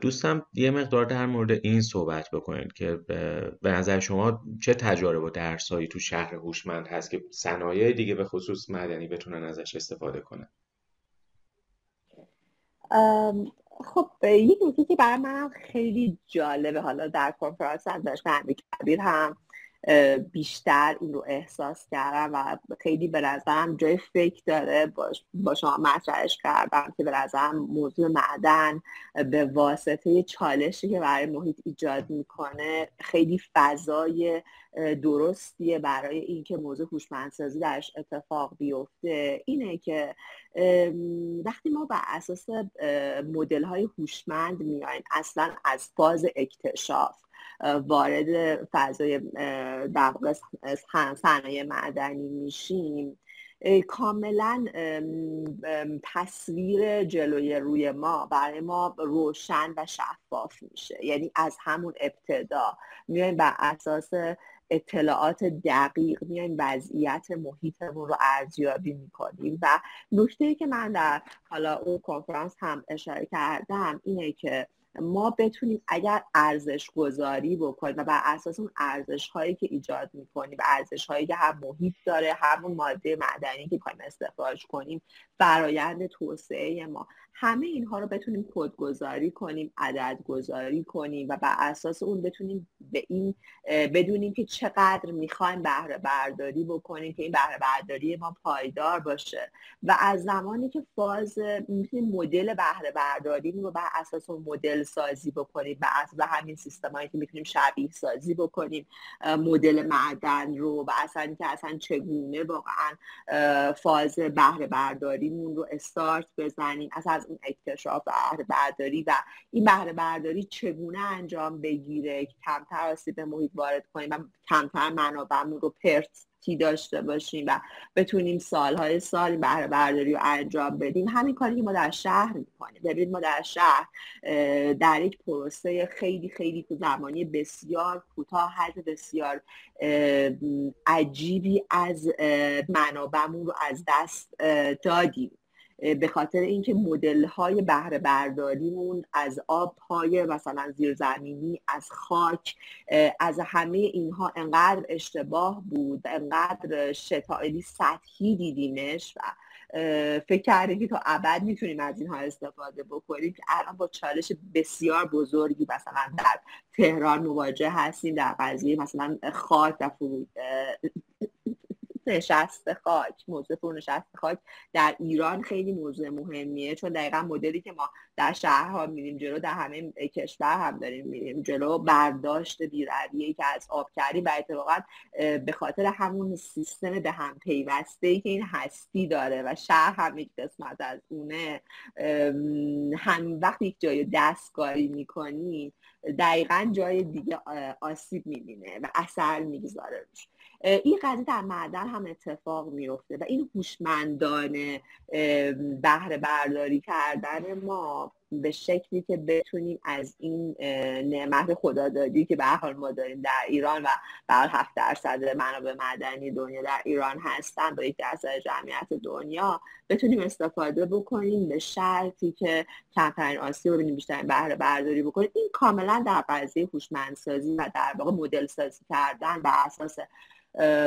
دوستم یه مقدار در مورد این صحبت بکنید که به نظر شما چه تجارب و درسایی تو شهر هوشمند هست که صنایع دیگه به خصوص مدنی بتونن ازش استفاده کنن؟ خب یک نکته که برای من خیلی جالبه حالا در کنفرانس هم داشت کبیر هم بیشتر این رو احساس کردم و خیلی به نظرم جای فکر داره با شما مطرحش کردم که به نظرم موضوع معدن به واسطه چالشی که برای محیط ایجاد می‌کنه خیلی فضای درستیه برای اینکه موضوع هوشمندسازی درش اتفاق بیفته. اینه که وقتی ما بر اساس مدل های هوشمند میایم اصلا از فاز اکتشاف وارد فضای در صنایع معدنی میشیم. کاملا تصویر جلوی روی ما برای ما روشن و شفاف میشه. یعنی از همون ابتدا میایم بر اساس اطلاعات دقیق میایم وضعیت محیطمون رو ارزیابی می‌کنیم. و نکته که من در حالا اون کنفرانس هم اشاره کردم اینه که ما بتونیم اگر ارزش گذاری بکنیم و بر اساس اون ارزش هایی که ایجاد می‌کنیم و ارزش هایی که هم محیط داره همون ماده معدنی که می‌خوایم استخراج کنیم فرایند توسعه ما همه اینها رو بتونیم کدگذاری کنیم عدد گذاری کنیم و بر اساس اون بتونیم به این بدونیم که چقدر می‌خوایم بهره برداری بکنیم که این بهره برداری ما پایدار باشه. و از زمانی که فاز می‌تونیم مدل بهره برداری رو بر اساس اون مدل سازی بکنیم بر اساس همین سیستمایی که می‌تونیم شبیه سازی بکنیم مدل معدن رو و اصلا که اصلا چگونه واقعا فاز بهره برداریمون رو استارت بزنیم از از اون اکتشاف بهره برداری و این بهره برداری چگونه انجام بگیره کمتر آسیب محیط وارد کنیم و کمتر منابعمون رو پرت داشته باشیم و بتونیم سالهای سال بهره برداری رو انجام بدیم. همین کاری که ما در شهر می‌کنیم. ببینید ما در شهر در یک پروسه خیلی خیلی زمانی بسیار کوتاه حد بسیار عجیبی از منابعمون رو از دست دادیم. به خاطر اینکه مدل های بهره برداریمون از آب های مثلا زیرزمینی از خاک از همه اینها انقدر اشتباه بود انقدر شتایلی سطحی دیدیمش و فکر کردیم که تا ابد می‌تونیم از اینها استفاده بکنیم که الان با چالش بسیار بزرگی مثلا در تهران مواجه هستیم در قضیه مثلا خاک و نشست خاک موضوع نشست خاک در ایران خیلی موضوع مهمیه چون دقیقا مدلی که ما در شهرها میریم جلو در همه کشور هم داریم میریم جلو برداشت بیرویه که از آب کردیم و اتفاقا به خاطر همون سیستم به هم پیوسته که این هستی داره و شهر هم یک قسمت از اونه هم وقتی یک جای دستکاری می‌کنی دقیقا جای دیگه آسیب می‌بینه و اثر می‌گذاره روش. این قضیه در معدن هم اتفاق میفته و این هوشمندانه بهره برداری کردن ما. به شکلی که بتونیم از این نعمت خدادادی که به حال ما داریم در ایران و به 7 درصد منابع معدنی دنیا در ایران هستن با یک درصد جمعیت دنیا بتونیم استفاده بکنیم به شرطی که کمترین آسیب رو ببینیم بیشتر بهره برداری بکنیم. این کاملا در قضیه هوشمندسازی و در واقع مدل سازی کردن بر اساس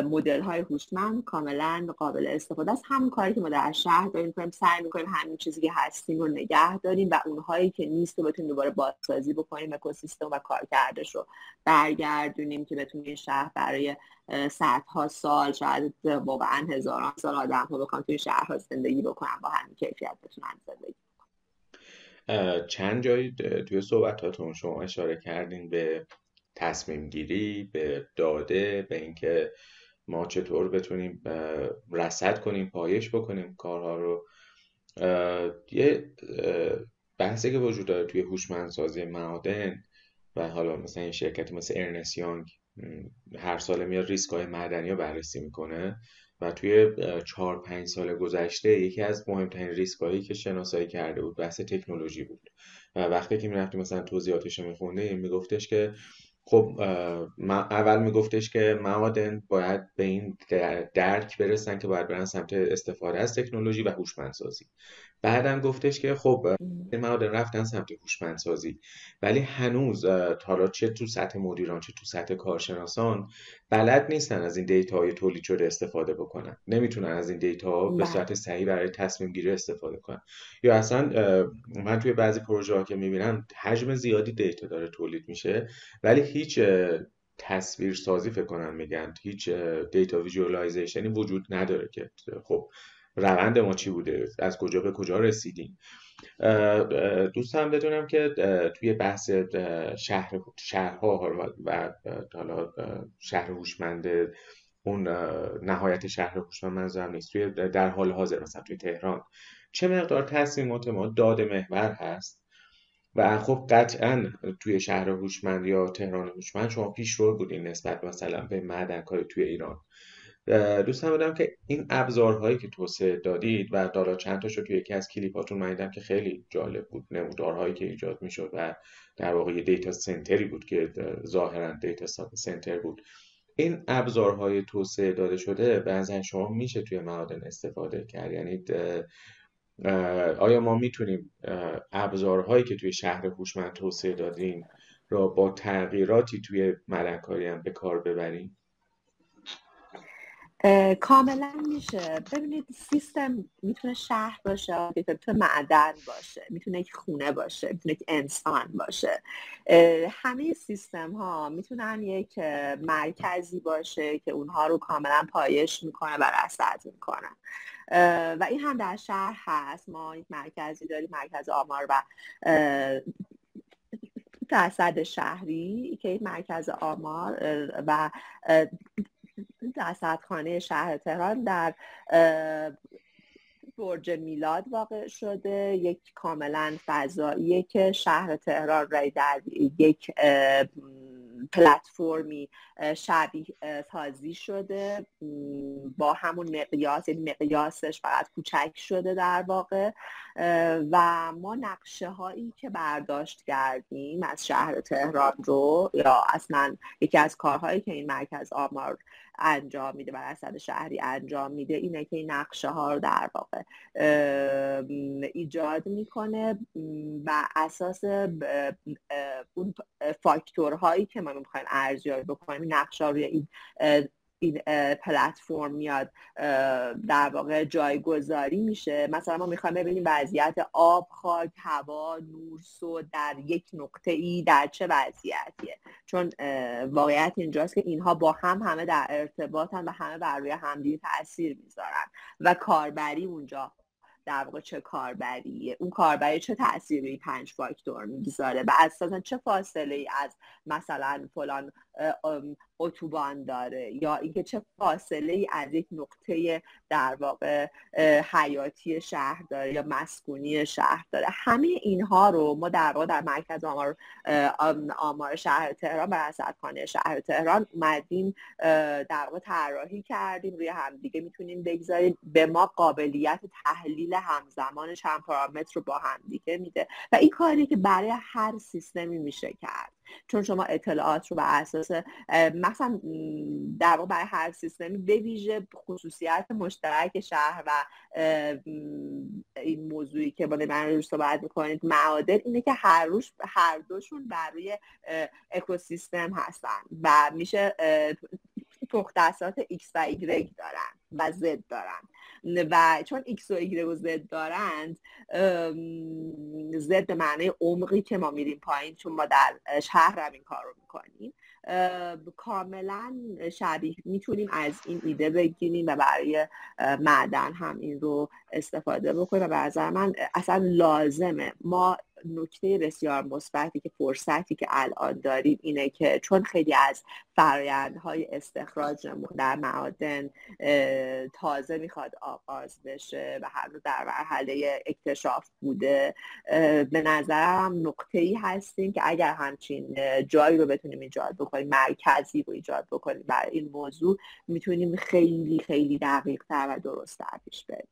مدل های هوشمند کاملا قابل استفاده است. همون کاری که ما در شهر داریم کنیم سعی می‌کنیم همین چیزی که هستیم رو نگه داریم و اونهایی که نیست رو بتونیم دوباره بازسازی بکنیم اکوسیستم و کارکردش رو برگردونیم که بتونیم شهر برای صدها سال شاید واقعا هزاران سال آدم ها بخوان توی شهرها زندگی بکنن با همین کیفیت بتونن زندگی چند جایی توی صحبتاتون شما اشاره کردین به تصمیم گیری به داده به اینکه ما چطور بتونیم رسد کنیم پایش بکنیم کارها رو. یه بحثی که وجود داره توی هوشمندسازی معادن و حالا مثلا این شرکتی مثل ارنس یانگ هر سال میاد ریسک های معدنی رو بررسی می‌کنه و توی چهار پنج سال گذشته یکی از مهمترین ریسک هایی که شناسایی کرده بود بحث تکنولوژی بود. و وقتی که می‌رفتیم مثلا توضیحاتش رو میخونده میگفتش که خب اول میگفتش که معادن باید به این درک برسن که باید برن سمت استفاده از تکنولوژی و هوشمندسازی. بعدم گفتش که خب معادن رفتن سمت هوشمندسازی. ولی هنوز حالا چه تو سطح مدیران چه تو سطح کارشناسان بلد نیستن از این data های تولید شده استفاده بکنن. نمی‌تونن از این data به. صورت صحیح برای تصمیم گیری استفاده کنن. یا اصلا من توی بعضی پروژه ها که می‌بینم حجم زیادی دیتا داره تولید میشه. ولی هیچ تصویر سازی فکر کنم میگن. هیچ data visualization ی وجود نداره که خب روند ما چی بوده؟ از کجا به کجا رسیدیم؟ دوستم بدونم که توی بحث شهر شهرها و حالا شهر هوشمند اون نهایت شهر هوشمند منظورم نیست. توی در حال حاضر مثلا توی تهران. چه مقدار تصمیمات ما داده محور هست؟ و خب قطعا توی شهر هوشمند یا تهران هوشمند شما پیش رو بودین نسبت مثلا به معدنکاری توی ایران. دوستم بدم که این ابزارهایی که توسعه دادید و دالا چند تاشو توی یکی از کلیپاتون من که خیلی جالب بود نمودارهایی که ایجاد می‌شد و در واقع یه دیتا سنتری بود که ظاهرا دیتا سنتر بود. این ابزارهای توسعه داده شده به شما میشه توی معادن استفاده کرد. یعنی آیا ما می‌تونیم ابزارهایی که توی شهر هوشمند توسعه دادیم را با تغییراتی توی مدنکاری هم به کار ببریم؟ کاملا میشه. ببینید سیستم می‌تونه شهر باشه می‌تونه معدن باشه می‌تونه یک خونه باشه می‌تونه یک انسان باشه. همه سیستم ها می‌تونن یک مرکزی باشه که اونها رو کاملا پایش می‌کنه و رصد می‌کنه. و این هم در شهر هست. ما یک مرکزی داریم مرکز آمار و درصد شهری که یک مرکز آمار و رصدخانه شهر تهران در برج میلاد واقع شده. یک کاملا فضایی که شهر تهران رای در یک پلتفرمی شبیه سازی شده. با همون مقیاس یعنی مقیاسش فقط کوچک شده در واقع. و ما نقشه هایی که برداشت کردیم از شهر تهران رو یا اصلا یکی از کارهایی که این مرکز آمار انجام میده و رصد شهری انجام میده اینه که این نقشه ها رو در واقع ایجاد می‌کنه. و اساس اون فاکتورهایی که ما می‌خوایم ارزیابی بکنیم نقشه روی این این پلتفرم میاد در واقع جایگذاری میشه. مثلا ما می‌خوایم ببینیم وضعیت آب خاک هوا نور سو در یک نقطه ای در چه وضعیتیه. چون واقعیت اینجاست که اینها با هم همه در ارتباطن و همه بر روی همدیگه تاثیر می‌ذارن. و کاربری اونجا در واقع چه کاربریه؟ اون کاربری چه تأثیری پنج فاکتور می‌گذاره؟ و اساسا چه فاصله ای از مثلا فلان اتوبان داره یا اینکه چه فاصله ای از یک نقطه در واقع حیاتی شهر داره یا مسکونی شهر داره. همه اینها رو ما در واقع در مرکز آمار آمار شهر تهران و رصدخانه شهر تهران اومدیم در واقع طراحی کردیم. روی همدیگه می‌تونیم بگذاریم. به ما قابلیت تحلیل همزمان چند پارامتر رو با همدیگه میده. و این کاری که برای هر سیستمی میشه کرد. چون شما اطلاعات رو بر اساس مثلا در واقع برای هر سیستمی به ویژه خصوصیت مشترک شهر و این موضوعی که با من روش صحبت می‌کنید معادن اینه که هر روش هر دوشون برای اکوسیستم هستن و میشه مختصات X و Y دارن و Z دارن. و چون X و Y و Z دارند Z به معنی عمقی که ما میریم پایین چون ما در شهر هم این کار رو می‌کنیم کاملا شبیه می‌تونیم از این ایده بگیریم و برای معدن هم این رو استفاده بکنیم. و به من اصلا لازمه. ما نکته بسیار مثبتی که فرصتی که الان داریم اینه که چون خیلی از فرایندهای استخراجمون در معادن تازه می‌خواد آغاز بشه و هنوز در مرحله اکتشاف بوده به نظرم نقطه ای هستیم که اگر همچین جایی رو بتونیم ایجاد بکنیم مرکزی رو ایجاد بکنیم برای این موضوع می‌تونیم خیلی خیلی دقیق تر و درست پیش بریم.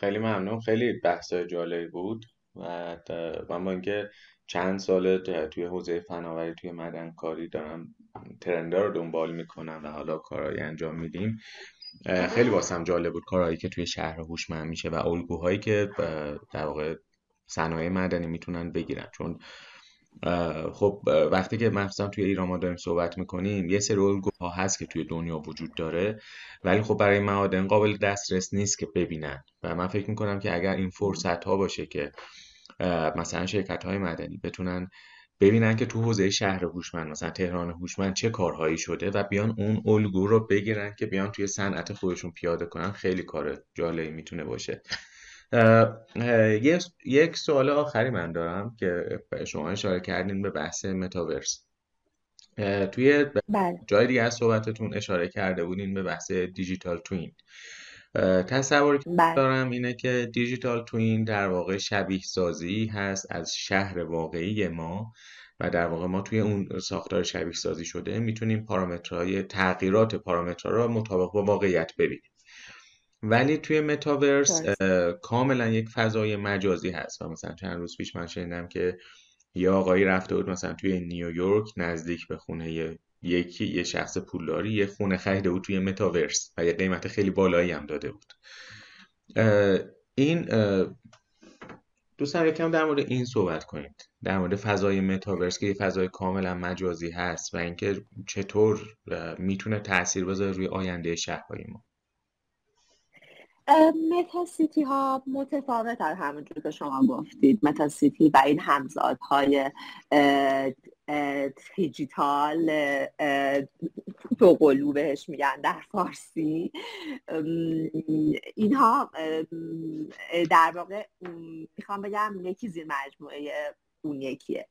خیلی ممنون. خیلی بحث جالبی بود. و من با اینکه چند ساله توی حوزه فناوری توی کاری دارم ترندا رو دنبال می‌کنم و حالا کارهایی انجام میدیم خیلی واسم جالب بود کارهایی که توی شهر هوشمند میشه و الگوهایی که در واقع صنایع مدنی می‌تونن بگیرن. چون خب وقتی که مخصوصا توی ایران ما داریم صحبت می‌کنیم یه سری الگوها هست که توی دنیا وجود داره ولی خب برای معادن قابل دسترس نیست که ببینن. و من فکر می‌کنم که اگر این فرصت ها باشه که مثلا شرکت های مدنی بتونن ببینن که تو حوزه شهر هوشمند مثلا تهران هوشمند چه کارهایی شده و بیان اون الگو رو بگیرن که بیان توی صنعت خودشون پیاده کنن. خیلی کار جالبی می‌تونه باشه. یک سوال آخری من دارم که شما اشاره کردین به بحث متاورس توی بله. جای دیگه از صحبتتون اشاره کرده بودین به بحث دیجیتال توین تصوری که بله. دارم اینه که دیجیتال توین در واقع شبیه سازی هست از شهر واقعی ما و در واقع ما توی اون ساختار شبیه سازی شده می‌تونیم پارامترهای تغییرات پارامترها را مطابق با واقعیت ببینیم ولی توی متاورس کاملا یک فضای مجازی هست و مثلا چند روز پیش من شنیدم که یه آقایی رفته بود مثلا توی نیویورک نزدیک به خونه یکی یه شخص پولداری یه خونه خریده بود توی متاورس و یه قیمت خیلی بالایی هم داده بود. این دوستان یکم در مورد این صحبت کنید در مورد فضای متاورس که یه فضای کاملا مجازی هست و اینکه چطور می‌تونه تاثیر بذاره روی آینده شهرهای ما. متاسیتی ها متفاوت از همونجور که شما گفتید. متاسیتی و این همزادهای دیجیتال دو قلو بهش میگن در فارسی. اینها در واقع می‌خوام بگم یکی زیر مجموعه اون یکیه.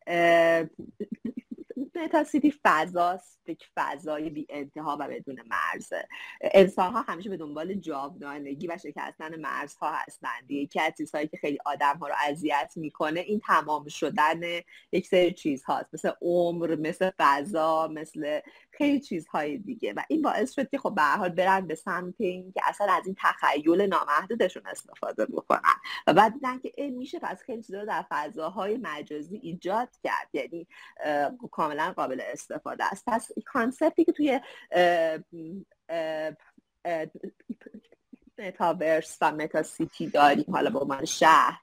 متاسیتی فضاست یک فضای بی انتها و بدون مرزه انسان ها همیشه به دنبال جاودانگی و شکستن مرزها هستند. یکی از چیزهایی که خیلی آدم ها رو اذیت می‌کنه این تمام شدن یک سری چیزهاست. مثل عمر مثل فضا مثل خیلی چیزهای دیگه. و این باعث شد که خب به حال برن به سمت این که اصلا از این تخیل نامحدودشون استفاده بکنن. و بعد دیدن که میشه پس خیلی چیزا در فضاهای مجازی ایجاد کرد. یعنی کاملا قابل استفاده است. پس concept ی که توی متاورس و metacity داریم حالا به عنوان شهر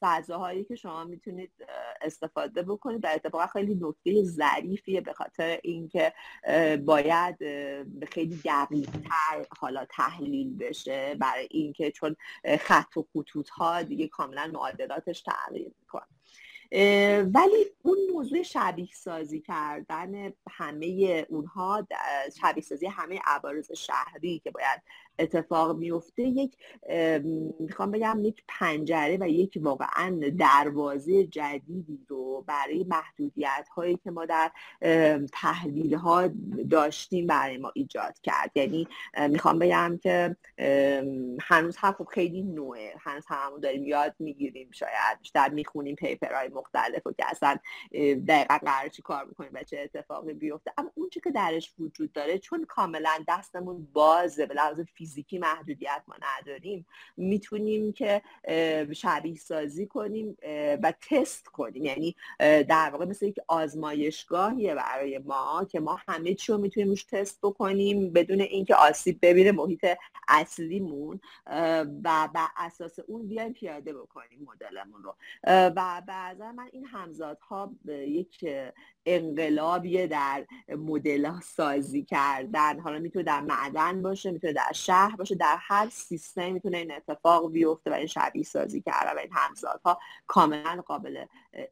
فضاهایی که شما می‌تونید استفاده بکنید در اتفاقا خیلی نکته ظریفیه به خاطر اینکه باید خیلی دقیقتر حالا تحلیل بشه برای اینکه چون خط و خطوط ها دیگه کاملا معادلاتش تغییر می‌کنه. ولی اون موضوع شبیه سازی کردن همه اونها شبیه سازی همه عوارض شهری که باید اتفاق میفته یک می‌خوام بگم یک پنجره و یک واقعا دروازه جدیدی رو برای محدودیت هایی که ما در تحلیل ها داشتیم برای ما ایجاد کرد. یعنی می‌خوام بگم که هنوز هم خب خیلی نوعه. هنوز همون داریم یاد می‌گیریم شاید. بیشتر می‌خونیم پیپرهای مختلف و که اصلا دقیقا قرار چی کار می‌کنیم و چه اتفاقی بیفته. اما اون که درش وجود داره چون کاملا دستمون بازه به لحاظ فیزیکی محدودیت ما نداریم می‌تونیم که شبیه سازی کنیم و تست کنیم. یعنی در واقع مثل یک آزمایشگاهیه برای ما که ما همه چی رو می‌تونیم روش تست بکنیم بدون اینکه آسیب ببینه محیط اصلیمون و بر اساس اون بیایم پیاده بکنیم مدلمون رو. و به من این همزادها یک انقلابیه در مدل سازی کردن. حالا می‌تونه در معدن باشه می‌تونه در شهر باشه در هر سیستم می‌تونه این اتفاق بیفته و این شبیه سازی کردن و این همزادها کاملا قابل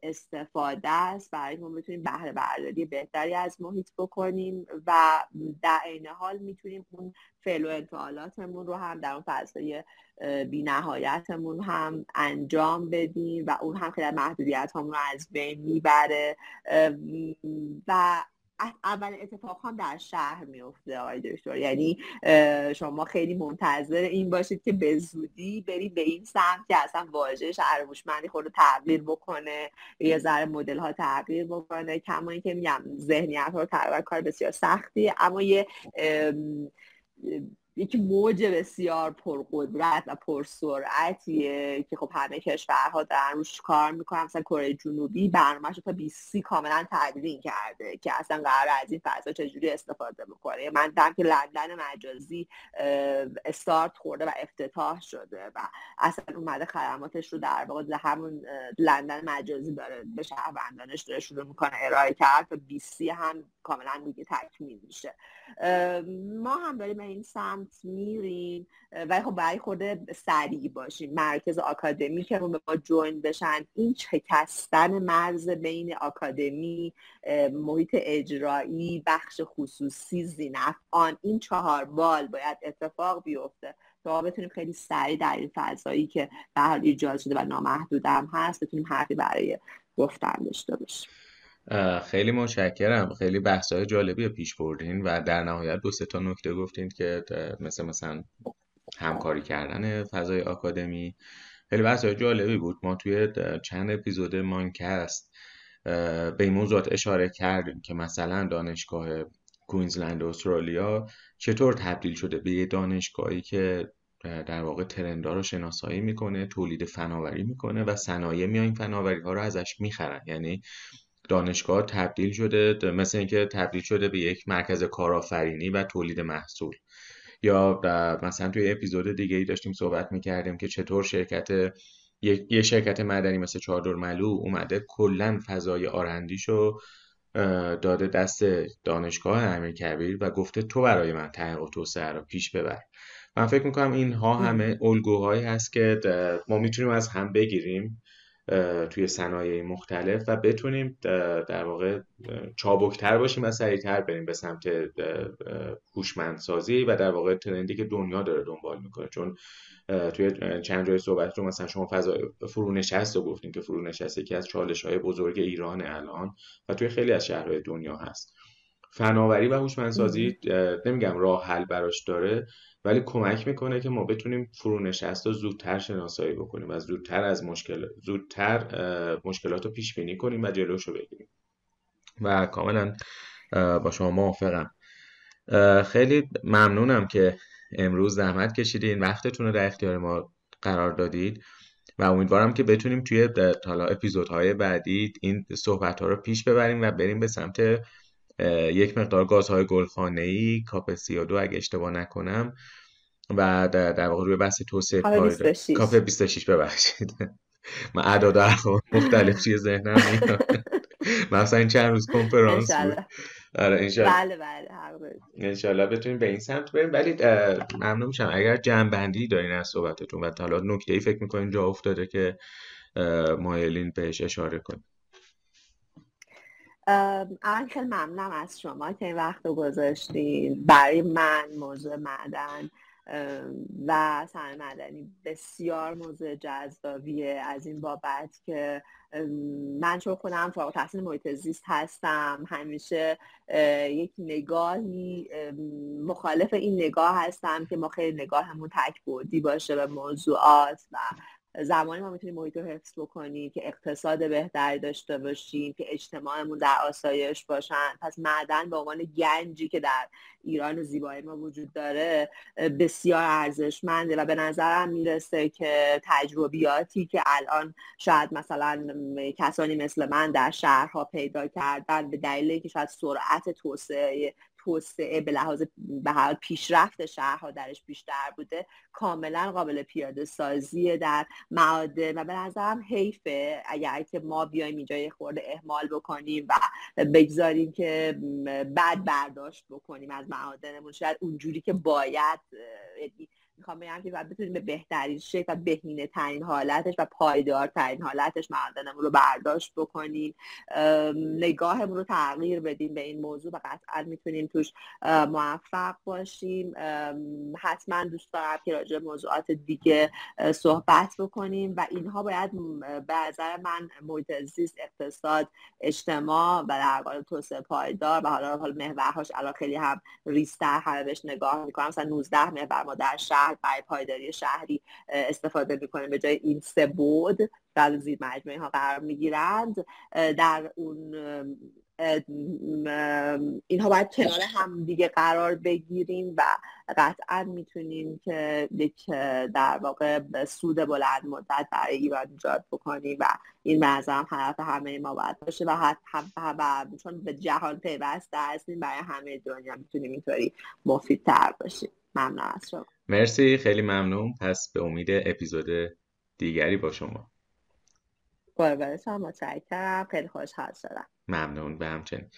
استفاده است. برای ما می‌تونیم بهره برداری بهتری از محیط بکنیم و در عین حال می‌تونیم اون فعل و انفعالاتمون رو هم در اون فضای بی نهایتمون هم انجام بدیم و اون هم خیلی محدودیت همون رو از بین می‌بره. و اول اتفاق هم در شهر میفته آقای دکتر. یعنی شما خیلی منتظر این باشید که به زودی برید به این سمت که اصلا واژه شهر هوشمندی خود رو تغییر بکنه یه ذره مدل ها تغییر بکنه. کما اینکه میگم ذهنیت رو تغییر کار بسیار سختی. اما یه یک موج بسیار پرقدرت و پرسرعتیه که خب همه کشورها دارن روش کار می‌کنن. مثلا کره جنوبی برنامهش تا 20 کاملا تدوین کرده که اصلا قرار از این فضا چجوری استفاده بکنه. من دیدم که لندن مجازی استارت خورده و افتتاح شده و اصلا اومده خدماتش رو در واقع همون لندن مجازی داره به شهروندانش داره شروع می‌کنه ارائه کرد تا 20 هم کاملا دیگه تکمیل میشه. ما هم داریم این سمت میریم و خب برای خود سریع باشیم. مرکز آکادمی که به ما جوین بشن این چکستن مرز بین آکادمی محیط اجرایی بخش خصوصی زینف آن این چهار بال باید اتفاق بیفته تا بتونیم خیلی سریع در این فضایی که به حال ایجاد شده و نامحدودم هست بتونیم حرفی برای گفتن داشته باشیم. خیلی متشکرم. خیلی بحث های جالبی پیش بردین و در نهایت دو سه تا نکته گفتین که مثل مثلا همکاری کردن فضای آکادمی. خیلی بحث های جالبی بود. ما توی چند اپیزود مانکست به این موضوعات اشاره کردیم که مثلا دانشگاه کوینزلند استرالیا چطور تبدیل شده به یه دانشگاهی که در واقع ترندا رو شناسایی می‌کنه تولید فناوری می‌کنه و صنایع میان فناوری ها رو ازش می‌خرن. یعنی دانشگاه تبدیل شده مثل اینکه تبدیل شده به یک مرکز کارآفرینی و تولید محصول. یا مثلا توی اپیزود دیگه ای داشتیم صحبت می‌کردیم که چطور شرکت یه شرکت مدنی مثل چادر ملو اومده کلا فضای آرندیشو داده دست دانشگاه امیر کبیر و گفته تو برای من تحقیق و توسعه رو پیش ببر. من فکر می‌کنم اینها همه الگوهایی هست که ما می‌تونیم از هم بگیریم. توی صنایع مختلف و بتونیم در واقع چابکتر باشیم و سریعتر بریم به سمت هوشمندسازی و در واقع ترندی که دنیا داره دنبال می‌کنه. چون توی چند جای صحبت رو مثلا شما فضا فرونشست رو گفتیم که فرونشست یکی از چالش های بزرگ ایران الان و توی خیلی از شهرهای دنیا هست. فناوری و هوشمندسازی نمیگم راه حل براش داره ولی کمک می‌کنه که ما بتونیم فرونشست رو زودتر شناسایی بکنیم و زودتر از مشکل زودتر مشکلات رو پیش بینی کنیم و جلوش رو بگیریم. و کاملا با شما موافقم. خیلی ممنونم که امروز زحمت کشیدین وقتتون رو در اختیار ما قرار دادید و امیدوارم که بتونیم توی حالا اپیزودهای بعدی این صحبت ها رو پیش ببریم و بریم به سمت یک مقدار گازهای گلخانه ای کاپ 32 اگه اشتباه نکنم. و در, در واقع روی بحث توسعه پایدار کاپ 26 ببخشید. من اعداد مختلف توی ذهنم میاد. مثلا این چند روز کنفرانس بود. آره بله بله انشالله بتونیم به این سمت بریم. ولی ممنون میشم. اگر جمع بندی دارین از صحبتتون و حالا نکته ای فکر می‌کنین جا افتاده که مایلین بهش اشاره کنیم خیلی ممنونم از شما که این وقت رو گذاشتین. برای من موضوع معدن و صنایع مدنی بسیار موضوع جذابیه. از این بابت که من چون خودم فارغ تحصیل محیط زیست هستم همیشه یک نگاهی مخالف این نگاه هستم که ما خیلی نگاهمون تک بودی باشه به موضوعات و زمانی ما می‌تونیم محیط رو حفظ بکنیم که اقتصاد بهتری داشته باشیم که اجتماعمون در آسایش باشن. پس معدن به عنوان گنجی که در ایران زیبایی ما وجود داره بسیار ارزشمنده و به نظرم می‌رسه که تجربیاتی که الان شاید مثلا کسانی مثل من در شهرها پیدا کردن به دلیل که شاید سرعت توسعه توسعه به لحاظ به حال پیشرفت شهرها درش بیشتر بوده کاملا قابل پیاده سازی در معادن و به نظرم حیفه. اگر که ما بیایم اینجا یه خورده اهمال بکنیم و بگذاریم که بعد برداشت بکنیم از معادنمون شاید اونجوری که باید می‌خوام بگم که باید بتونیم به بهترین شکل و بهینه ترین حالتش و پایدار ترین حالتش معدنمون رو برداشت بکنیم. نگاهمون رو تغییر بدیم به این موضوع و قطعا می‌تونیم توش موفق باشیم. حتما دوست دارم که راجع موضوعات دیگه صحبت بکنیم و اینها باید به نظر من محیط زیست اقتصاد اجتماع و در واقع توسعه پایدار و حالا حالا محورهاش الان خیلی هم ریستر همه بهش نگاه می‌کنم مثلا 19 محور ما در شهر شهر برای پایداری شهری استفاده می‌کنه به جای این سه بود بعد زیر مجموعه ها قرار می‌گیرند. در اون اینها باید کنار هم دیگه قرار بگیریم و قطعا می‌تونیم که یک در واقع سود بلند مدت برای ایران ایجاد بکنیم و این منظرم هدف همه ما باید باشه و هم چون به جهان پیوسته هستیم برای همه دنیا می‌تونیم اینطوری مفیدتر باشیم. ممنون از شما. مرسی خیلی ممنون. پس به امید اپیزود دیگری با شما. قربانتون متشکرم. خیلی خوشحال شدم. ممنون به همچنین.